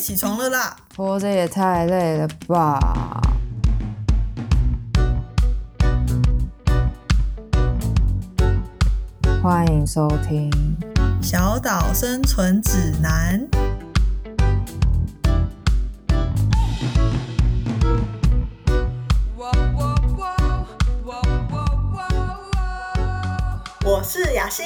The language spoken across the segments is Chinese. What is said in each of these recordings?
起床了啦！活着也太累了吧！欢迎收听《小岛生存指南》。我是雅欣，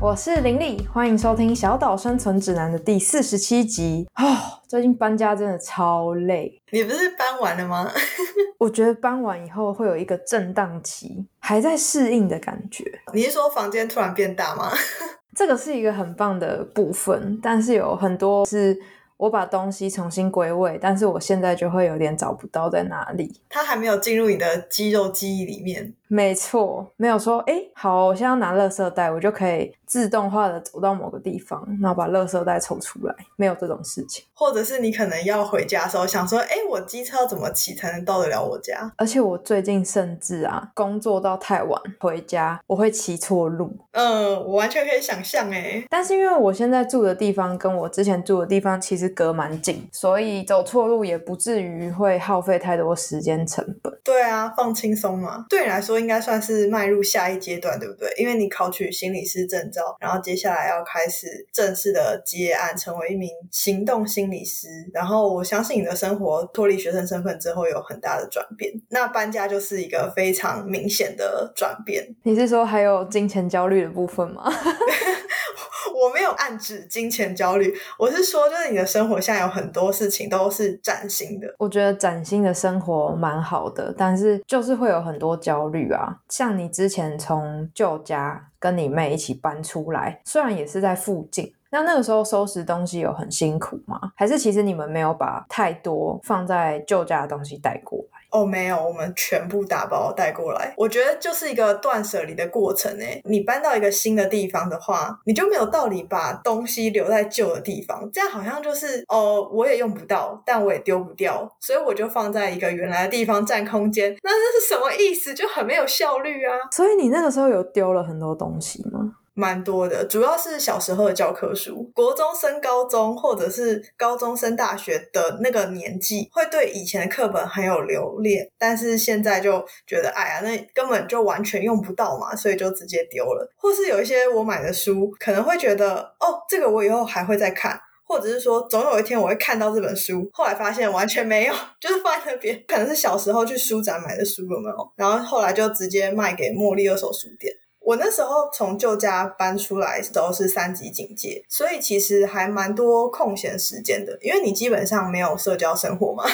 我是林丽，欢迎收听《小岛生存指南》的第四十七集。哦，最近搬家真的超累。你不是搬完了吗？我觉得搬完以后会有一个震荡期，还在适应的感觉。你是说房间突然变大吗？这个是一个很棒的部分，但是有很多是。我把东西重新归位，但是我现在就会有点找不到在哪里。它还没有进入你的肌肉记忆里面。没错，没有说，哎，好，我现在要拿垃圾袋，我就可以自动化的走到某个地方，然后把垃圾袋抽出来，没有这种事情。或者是你可能要回家的时候，想说，哎，我机车怎么骑才能到得了我家？而且我最近甚至啊，工作到太晚回家，我会骑错路。嗯，我完全可以想象，哎。但是因为我现在住的地方跟我之前住的地方其实隔蛮近，所以走错路也不至于会耗费太多时间成本。对啊，放轻松嘛，对你来说。应该算是迈入下一阶段，对不对？因为你考取心理师证照，然后接下来要开始正式的接案，成为一名行动心理师。然后我相信你的生活脱离学生身份之后有很大的转变。那搬家就是一个非常明显的转变。你是说还有金钱焦虑的部分吗？我没有暗指金钱焦虑，我是说，就是你的生活现在有很多事情都是崭新的。我觉得崭新的生活蛮好的，但是就是会有很多焦虑啊。像你之前从旧家跟你妹一起搬出来，虽然也是在附近，那那个时候收拾东西有很辛苦吗？还是其实你们没有把太多放在旧家的东西带过？哦，没有，我们全部打包带过来。我觉得就是一个断舍离的过程诶。你搬到一个新的地方的话，你就没有道理把东西留在旧的地方，这样好像就是哦，我也用不到，但我也丢不掉，所以我就放在一个原来的地方占空间。那这是什么意思？就很没有效率啊！所以你那个时候有丢了很多东西吗？蛮多的，主要是小时候的教科书，国中升高中或者是高中升大学的那个年纪，会对以前的课本很有留恋，但是现在就觉得，哎呀，那根本就完全用不到嘛，所以就直接丢了。或是有一些我买的书，可能会觉得，哦，这个我以后还会再看，或者是说，总有一天我会看到这本书，后来发现完全没有，就是放在那边，可能是小时候去书展买的书有没有？然后后来就直接卖给茉莉二手书店。我那时候从旧家搬出来都是三级警戒，所以其实还蛮多空闲时间的，因为你基本上没有社交生活嘛，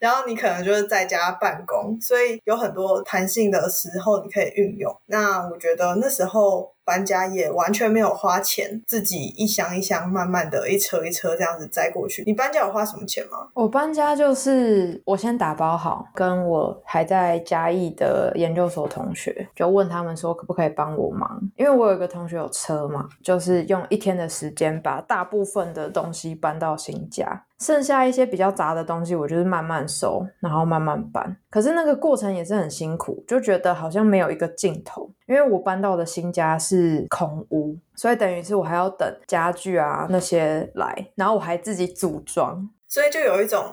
然后你可能就是在家办公，所以有很多弹性的时候你可以运用。那我觉得那时候。搬家也完全没有花钱，自己一箱一箱慢慢的一车一车这样子载过去。你搬家有花什么钱吗？我搬家就是我先打包好，跟我还在嘉义的研究所同学就问他们说可不可以帮我忙，因为我有一个同学有车嘛，就是用一天的时间把大部分的东西搬到新家。剩下一些比较杂的东西，我就是慢慢收，然后慢慢搬。可是那个过程也是很辛苦，就觉得好像没有一个尽头。因为我搬到的新家是空屋，所以等于是我还要等家具啊那些来，然后我还自己组装，所以就有一种。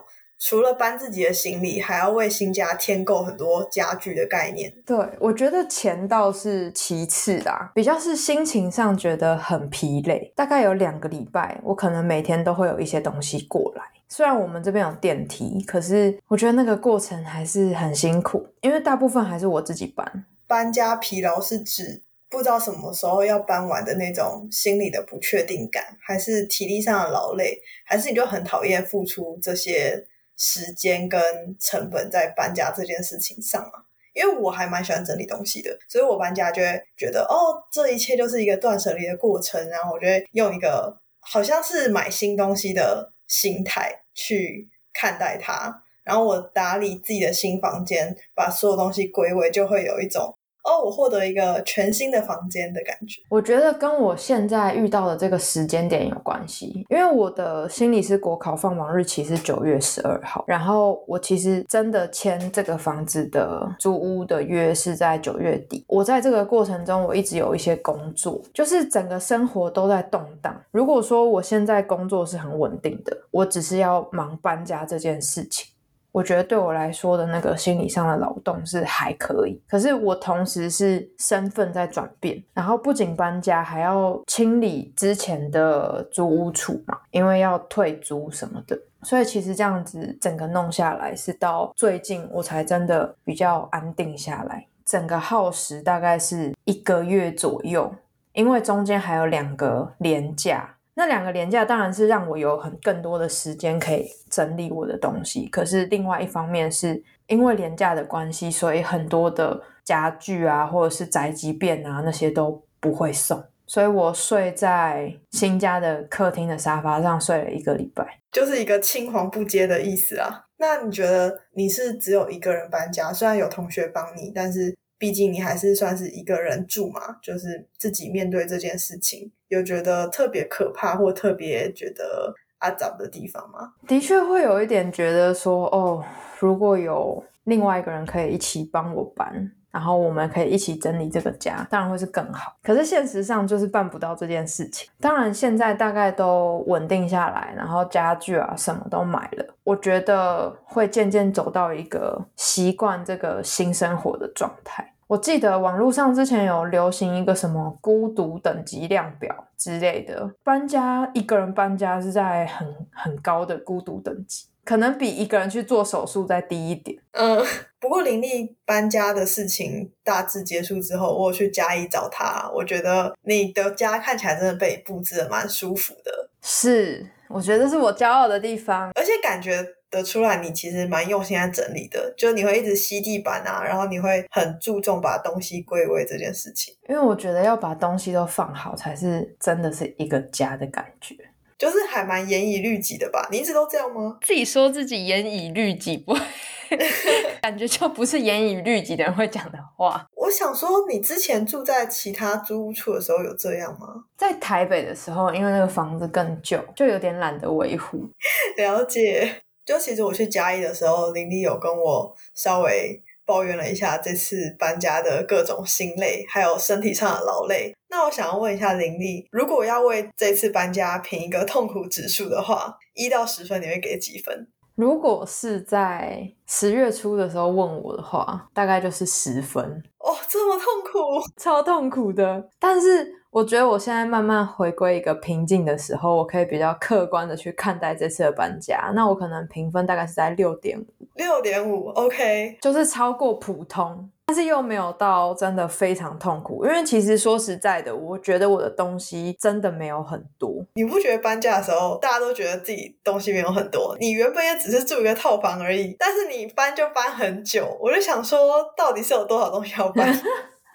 除了搬自己的行李，还要为新家添购很多家具的概念。对，我觉得钱倒是其次啦，比较是心情上觉得很疲累。大概有两个礼拜，我可能每天都会有一些东西过来。虽然我们这边有电梯，可是我觉得那个过程还是很辛苦，因为大部分还是我自己搬。搬家疲劳是指不知道什么时候要搬完的那种心理的不确定感，还是体力上的劳累，还是你就很讨厌付出这些？时间跟成本在搬家这件事情上嘛，因为我还蛮喜欢整理东西的，所以我搬家就会觉得哦，这一切就是一个断舍离的过程，然后我就会用一个好像是买新东西的心态去看待它，然后我打理自己的新房间，把所有东西归位，就会有一种哦，我获得一个全新的房间的感觉。我觉得跟我现在遇到的这个时间点有关系，因为我的心理师国考放榜日期是九月十二号，然后我其实真的签这个房子的租屋的约是在九月底。我在这个过程中，我一直有一些工作，就是整个生活都在动荡。如果说我现在工作是很稳定的，我只是要忙搬家这件事情。我觉得对我来说的那个心理上的劳动是还可以，可是我同时是身份在转变，然后不仅搬家，还要清理之前的租屋处嘛，因为要退租什么的，所以其实这样子整个弄下来，是到最近我才真的比较安定下来，整个耗时大概是一个月左右，因为中间还有两个年假。那两个廉价当然是让我有很更多的时间可以整理我的东西，可是另外一方面是因为廉价的关系，所以很多的家具啊或者是宅急便啊那些都不会送，所以我睡在新家的客厅的沙发上睡了一个礼拜，就是一个青黄不接的意思啊。那你觉得你是只有一个人搬家，虽然有同学帮你，但是毕竟你还是算是一个人住嘛，就是自己面对这件事情。有觉得特别可怕或特别觉得阿杂的地方吗？的确会有一点觉得说，哦，如果有另外一个人可以一起帮我搬，然后我们可以一起整理这个家，当然会是更好。可是现实上就是办不到这件事情。当然现在大概都稳定下来，然后家具啊什么都买了，我觉得会渐渐走到一个习惯这个新生活的状态。我记得网络上之前有流行一个什么孤独等级量表之类的，搬家一个人搬家是在很很高的孤独等级，可能比一个人去做手术再低一点。嗯，不过林立搬家的事情大致结束之后，我去嘉义找他，我觉得你的家看起来真的被布置的蛮舒服的。是，我觉得是我骄傲的地方，而且感觉。得出来，你其实蛮用心在整理的，就你会一直吸地板啊，然后你会很注重把东西归位这件事情。因为我觉得要把东西都放好，才是真的是一个家的感觉，就是还蛮严以律己的吧？你一直都这样吗？自己说自己严以律己，不，感觉就不是严以律己的人会讲的话。我想说，你之前住在其他租屋处的时候有这样吗？在台北的时候，因为那个房子更旧，就有点懒得维护。了解。就其实我去嘉义的时候，林丽有跟我稍微抱怨了一下这次搬家的各种心累，还有身体上的劳累。那我想要问一下林丽，如果要为这次搬家评一个痛苦指数的话，一到十分，你会给几分？如果是在十月初的时候问我的话，大概就是十分。哦，这么痛苦，超痛苦的。但是。我觉得我现在慢慢回归一个平静的时候，我可以比较客观的去看待这次的搬家。那我可能评分大概是在六点五，六点五，OK，就是超过普通，但是又没有到真的非常痛苦。因为其实说实在的，我觉得我的东西真的没有很多。你不觉得搬家的时候，大家都觉得自己东西没有很多？你原本也只是住一个套房而已，但是你搬就搬很久。我就想说，到底是有多少东西要搬？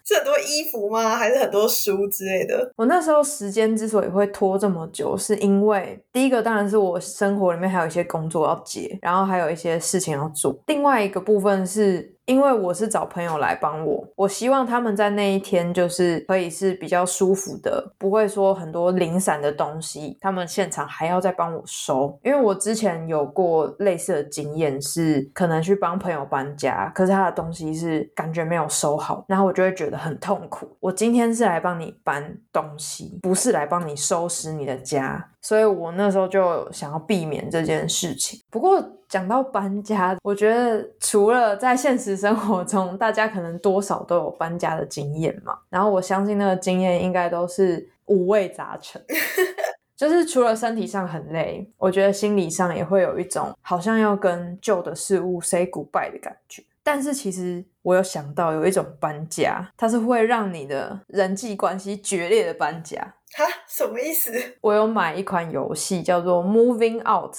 是很多衣服吗？还是很多书之类的？我那时候时间之所以会拖这么久，是因为第一个当然是我生活里面还有一些工作要接，然后还有一些事情要做。另外一个部分是。因为我是找朋友来帮我，我希望他们在那一天就是可以是比较舒服的，不会说很多零散的东西，他们现场还要再帮我收。因为我之前有过类似的经验，是可能去帮朋友搬家，可是他的东西是感觉没有收好，然后我就会觉得很痛苦。我今天是来帮你搬东西，不是来帮你收拾你的家。所以我那时候就想要避免这件事情。不过讲到搬家，我觉得除了在现实生活中，大家可能多少都有搬家的经验嘛。然后我相信那个经验应该都是五味杂陈，就是除了身体上很累，我觉得心理上也会有一种好像要跟旧的事物 say goodbye 的感觉。但是其实我有想到有一种搬家，它是会让你的人际关系决裂的搬家。哈，什么意思？我有买一款游戏叫做《Moving Out》，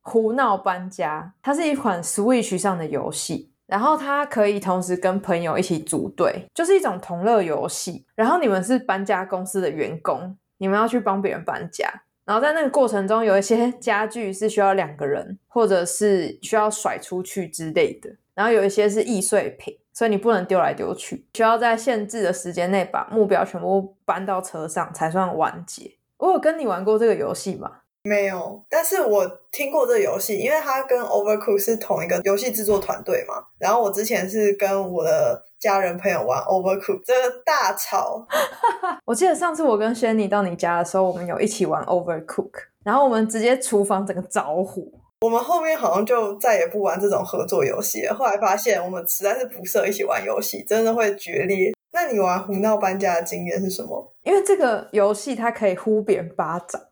胡闹搬家。它是一款 Switch 上的游戏，然后它可以同时跟朋友一起组队，就是一种同乐游戏。然后你们是搬家公司的员工，你们要去帮别人搬家。然后在那个过程中，有一些 家具是需要两个人，或者是需要甩出去之类的。然后有一些是易碎品。所以你不能丢来丢去，需要在限制的时间内把目标全部搬到车上才算完结。我有跟你玩过这个游戏吗？没有，但是我听过这个游戏，因为它跟 Overcook 是同一个游戏制作团队嘛。然后我之前是跟我的家人朋友玩 Overcook，这个大吵。我记得上次我跟轩尼到你家的时候，我们有一起玩 Overcook，然后我们直接厨房整个着火。我们后面好像就再也不玩这种合作游戏了。后来发现我们实在是不适合一起玩游戏，真的会决裂。那你玩胡闹搬家的经验是什么？因为这个游戏它可以呼别人巴掌。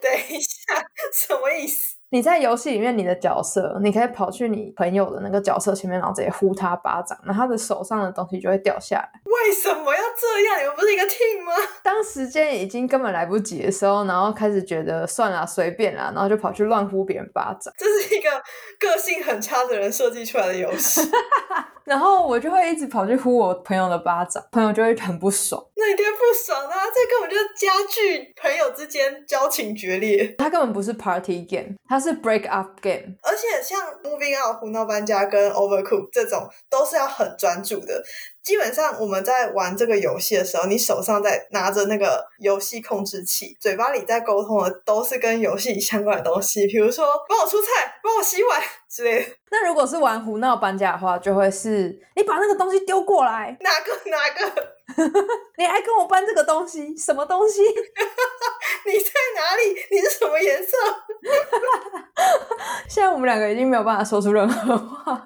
等一下，什么意思？你在游戏里面，你的角色，你可以跑去你朋友的那个角色前面，然后直接呼他巴掌，那他的手上的东西就会掉下来。为什么要这样？你们不是一个 team 吗？当时间已经根本来不及的时候，然后开始觉得算了，随便啦，然后就跑去乱呼别人巴掌。这是一个个性很差的人设计出来的游戏。然后我就会一直跑去呼我朋友的巴掌，朋友就会很不爽。那一定不爽啊！这根本就是加剧朋友之间交情决裂。他根本不是 party game，它是 break up game。而且像 moving out、胡闹搬家跟 overcook 这种，都是要很专注的。基本上我们在玩这个游戏的时候，你手上在拿着那个游戏控制器，嘴巴里在沟通的都是跟游戏相关的东西，比如说帮我出菜、帮我洗碗之类的。那如果是玩胡闹搬家的话，就会是你把那个东西丢过来，哪个哪个？你还跟我搬这个东西？什么东西？你在哪里？你是什么颜色？现在我们两个已经没有办法说出任何话，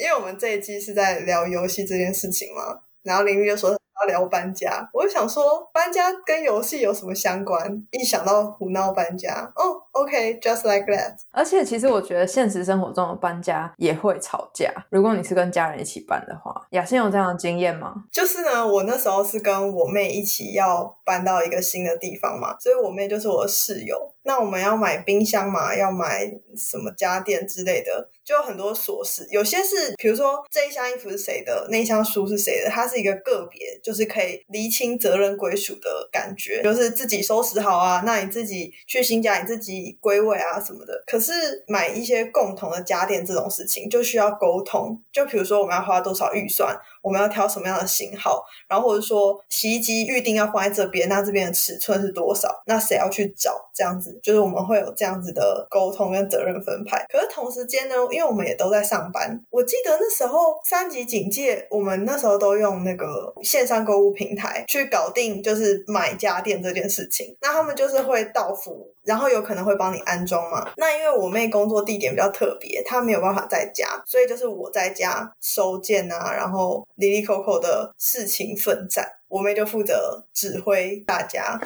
因为我们这一季是在聊游戏这件事情嘛。然后林玉就说要聊搬家，我就想说搬家跟游戏有什么相关？一想到胡闹搬家，哦，OK，just like that。而且其实我觉得现实生活中的搬家也会吵架。如果你是跟家人一起搬的话，雅欣有这样的经验吗？就是呢，我那时候是跟我妹一起要搬到一个新的地方嘛，所以我妹就是我的室友。那我们要买冰箱嘛，要买什么家电之类的，就有很多琐事。有些是，比如说这一箱衣服是谁的，那一箱书是谁的，它是一个个别，就是可以厘清责任归属的感觉，就是自己收拾好啊，那你自己去新家，你自己归位啊什么的。可是买一些共同的家电这种事情，就需要沟通。就比如说我们要花多少预算。我们要挑什么样的型号，然后或者说洗衣机预定要放在这边，那这边的尺寸是多少？那谁要去找？这样子就是我们会有这样子的沟通跟责任分派。可是同时间呢，因为我们也都在上班，我记得那时候三级警戒，我们那时候都用那个线上购物平台去搞定，就是买家电这件事情。那他们就是会到付。然后有可能会帮你安装嘛？那因为我妹工作地点比较特别，她没有办法在家，所以就是我在家收件啊，然后里里口口的事情奋战，我妹就负责指挥大家。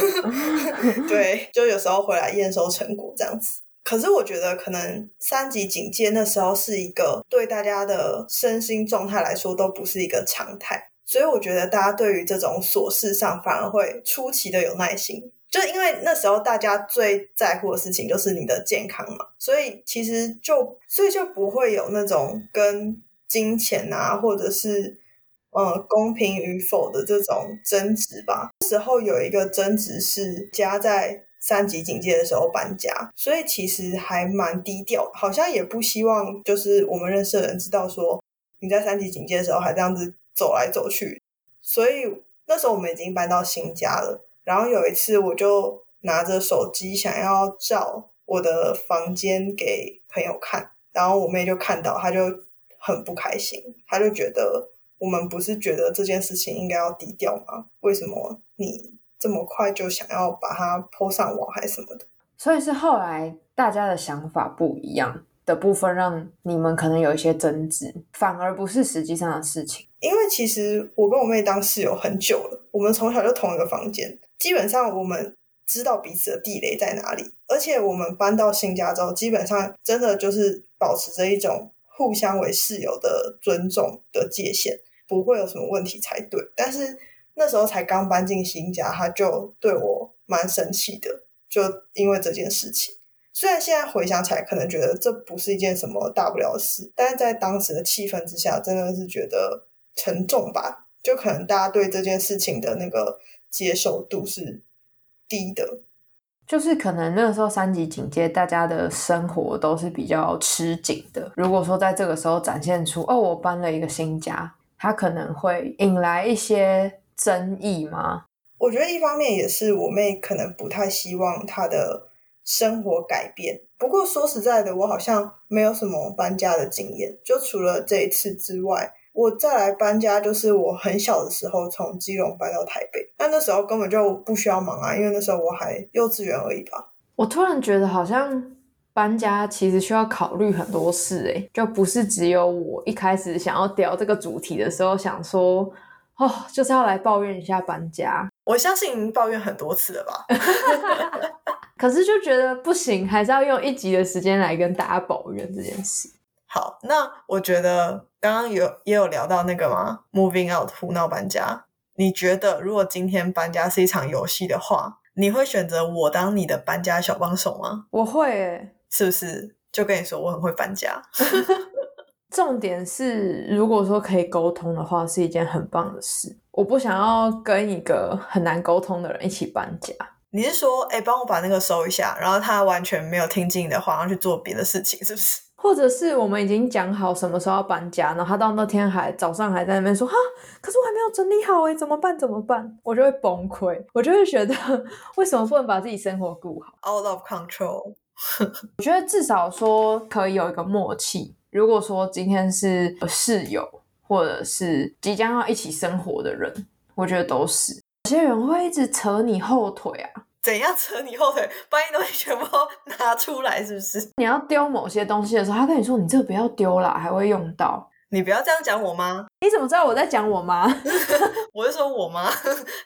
对，就有时候回来验收成果这样子。可是我觉得可能三级警戒那时候是一个对大家的身心状态来说都不是一个常态，所以我觉得大家对于这种琐事上反而会出奇的有耐心。就因为那时候大家最在乎的事情就是你的健康嘛，所以其实就所以就不会有那种跟金钱啊，或者是呃公平与否的这种争执吧。那时候有一个争执是加在三级警戒的时候搬家，所以其实还蛮低调，好像也不希望就是我们认识的人知道说你在三级警戒的时候还这样子走来走去。所以那时候我们已经搬到新家了。然后有一次，我就拿着手机想要照我的房间给朋友看，然后我妹就看到，她就很不开心，她就觉得我们不是觉得这件事情应该要低调吗？为什么你这么快就想要把它抛上网还是什么的？所以是后来大家的想法不一样的部分，让你们可能有一些争执，反而不是实际上的事情。因为其实我跟我妹当室友很久了，我们从小就同一个房间。基本上我们知道彼此的地雷在哪里，而且我们搬到新家之后，基本上真的就是保持着一种互相为室友的尊重的界限，不会有什么问题才对。但是那时候才刚搬进新家，他就对我蛮生气的，就因为这件事情。虽然现在回想起来，可能觉得这不是一件什么大不了的事，但是在当时的气氛之下，真的是觉得沉重吧。就可能大家对这件事情的那个。接受度是低的，就是可能那个时候三级警戒，大家的生活都是比较吃紧的。如果说在这个时候展现出哦，我搬了一个新家，它可能会引来一些争议吗？我觉得一方面也是我妹可能不太希望她的生活改变。不过说实在的，我好像没有什么搬家的经验，就除了这一次之外。我再来搬家，就是我很小的时候从基隆搬到台北，但那时候根本就不需要忙啊，因为那时候我还幼稚园而已吧。我突然觉得好像搬家其实需要考虑很多事，诶就不是只有我一开始想要聊这个主题的时候想说，哦，就是要来抱怨一下搬家。我相信您抱怨很多次了吧？可是就觉得不行，还是要用一集的时间来跟大家抱怨这件事。好，那我觉得刚刚有也有聊到那个吗？Moving out，胡闹搬家。你觉得如果今天搬家是一场游戏的话，你会选择我当你的搬家小帮手吗？我会，诶是不是？就跟你说我很会搬家。重点是，如果说可以沟通的话，是一件很棒的事。我不想要跟一个很难沟通的人一起搬家。你是说，哎，帮我把那个收一下，然后他完全没有听进你的话，然后去做别的事情，是不是？或者是我们已经讲好什么时候要搬家，然后他到那天还早上还在那边说哈，可是我还没有整理好哎，怎么办？怎么办？我就会崩溃，我就会觉得为什么不能把自己生活顾好？Out of control。我觉得至少说可以有一个默契。如果说今天是室友，或者是即将要一起生活的人，我觉得都是有些人会一直扯你后腿啊。怎样扯你后腿，把你东西全部都拿出来，是不是？你要丢某些东西的时候，他跟你说：“你这个不要丢了，还会用到。”你不要这样讲我妈。你怎么知道我在讲我妈？我是说我妈，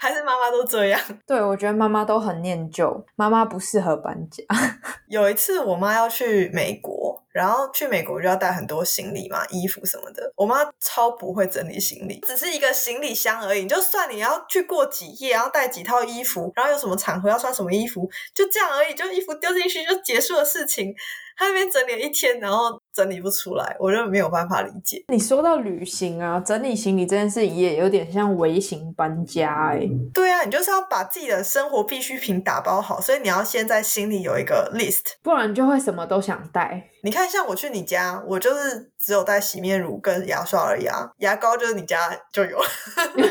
还是妈妈都这样？对，我觉得妈妈都很念旧，妈妈不适合搬家。有一次，我妈要去美国。然后去美国就要带很多行李嘛，衣服什么的。我妈超不会整理行李，只是一个行李箱而已。就算你要去过几夜，然后带几套衣服，然后有什么场合要穿什么衣服，就这样而已。就衣服丢进去就结束的事情。他那边整理了一天，然后整理不出来，我就没有办法理解。你说到旅行啊，整理行李这件事情也有点像微型搬家哎。对啊，你就是要把自己的生活必需品打包好，所以你要先在心里有一个 list，不然就会什么都想带。你看，像我去你家，我就是只有带洗面乳跟牙刷而已啊，牙膏就是你家就有，对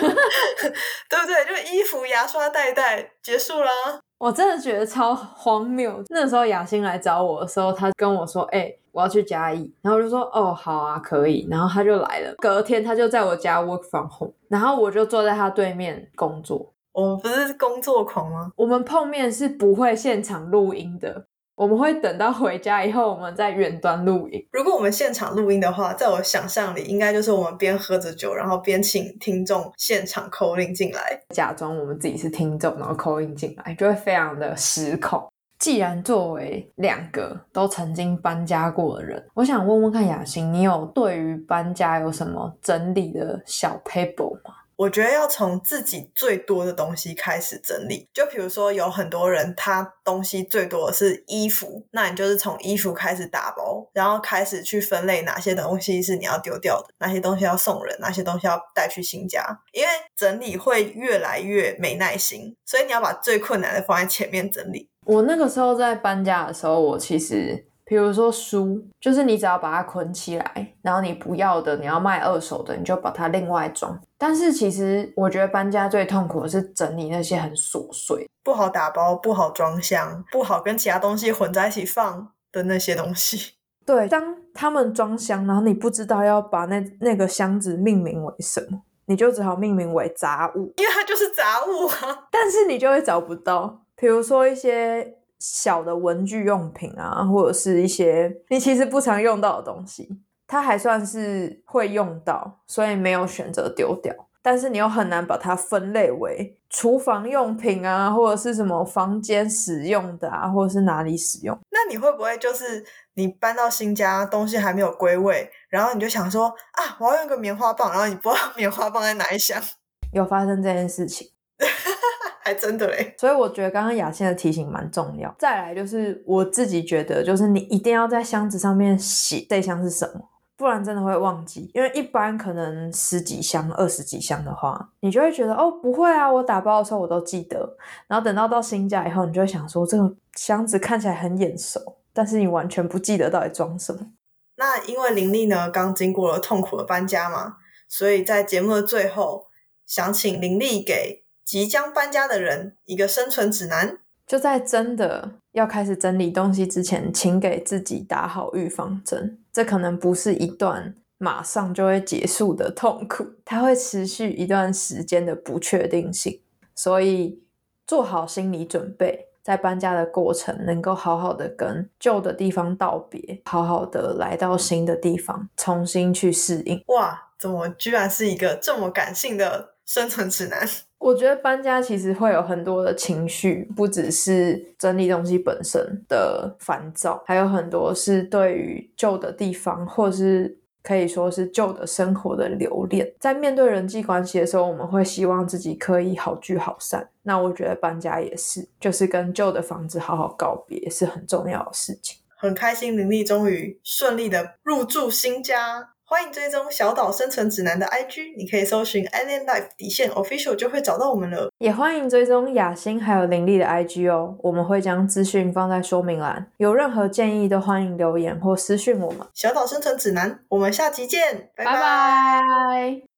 不对？就衣服、牙刷带一带，结束了。我真的觉得超荒谬。那时候雅欣来找我的时候，他跟我说：“哎，我要去嘉义。”然后我就说：“哦，好啊，可以。”然后他就来了。隔天他就在我家 work from home，然后我就坐在他对面工作。我们不是工作狂吗？我们碰面是不会现场录音的。我们会等到回家以后，我们在远端录音。如果我们现场录音的话，在我想象里，应该就是我们边喝着酒，然后边请听众现场扣音进来，假装我们自己是听众，然后扣音进来，就会非常的失控。既然作为两个都曾经搬家过的人，我想问问看雅欣，你有对于搬家有什么整理的小 paper 吗？我觉得要从自己最多的东西开始整理，就比如说有很多人他东西最多的是衣服，那你就是从衣服开始打包，然后开始去分类哪些东西是你要丢掉的，哪些东西要送人，哪些东西要带去新家，因为整理会越来越没耐心，所以你要把最困难的放在前面整理。我那个时候在搬家的时候，我其实。比如说书，就是你只要把它捆起来，然后你不要的，你要卖二手的，你就把它另外装。但是其实我觉得搬家最痛苦的是整理那些很琐碎、不好打包、不好装箱、不好跟其他东西混在一起放的那些东西。对，当他们装箱，然后你不知道要把那那个箱子命名为什么，你就只好命名为杂物，因为它就是杂物啊。但是你就会找不到，比如说一些。小的文具用品啊，或者是一些你其实不常用到的东西，它还算是会用到，所以没有选择丢掉。但是你又很难把它分类为厨房用品啊，或者是什么房间使用的啊，或者是哪里使用？那你会不会就是你搬到新家，东西还没有归位，然后你就想说啊，我要用个棉花棒，然后你不知道 棉花棒在哪一箱？有发生这件事情。还真的嘞，所以我觉得刚刚雅欣的提醒蛮重要。再来就是我自己觉得，就是你一定要在箱子上面写这箱是什么，不然真的会忘记。因为一般可能十几箱、二十几箱的话，你就会觉得哦，不会啊，我打包的时候我都记得。然后等到到新家以后，你就会想说，这个箱子看起来很眼熟，但是你完全不记得到底装什么。那因为林丽呢刚经过了痛苦的搬家嘛，所以在节目的最后，想请林丽给即将搬家的人一个生存指南。就在真的要开始整理东西之前，请给自己打好预防针。这可能不是一段马上就会结束的痛苦，它会持续一段时间的不确定性。所以做好心理准备，在搬家的过程能够好好的跟旧的地方道别，好好的来到新的地方，重新去适应。哇，怎么居然是一个这么感性的生存指南？我觉得搬家其实会有很多的情绪，不只是整理东西本身的烦躁，还有很多是对于旧的地方，或是可以说是旧的生活的留恋。在面对人际关系的时候，我们会希望自己可以好聚好散。那我觉得搬家也是，就是跟旧的房子好好告别，是很重要的事情。很开心，林丽终于顺利的入住新家。欢迎追踪小岛生存指南的 IG，你可以搜寻 Alien Life 底线 Official 就会找到我们了。也欢迎追踪雅欣还有林立的 IG 哦，我们会将资讯放在说明栏。有任何建议都欢迎留言或私讯我们。小岛生存指南，我们下集见，拜拜拜。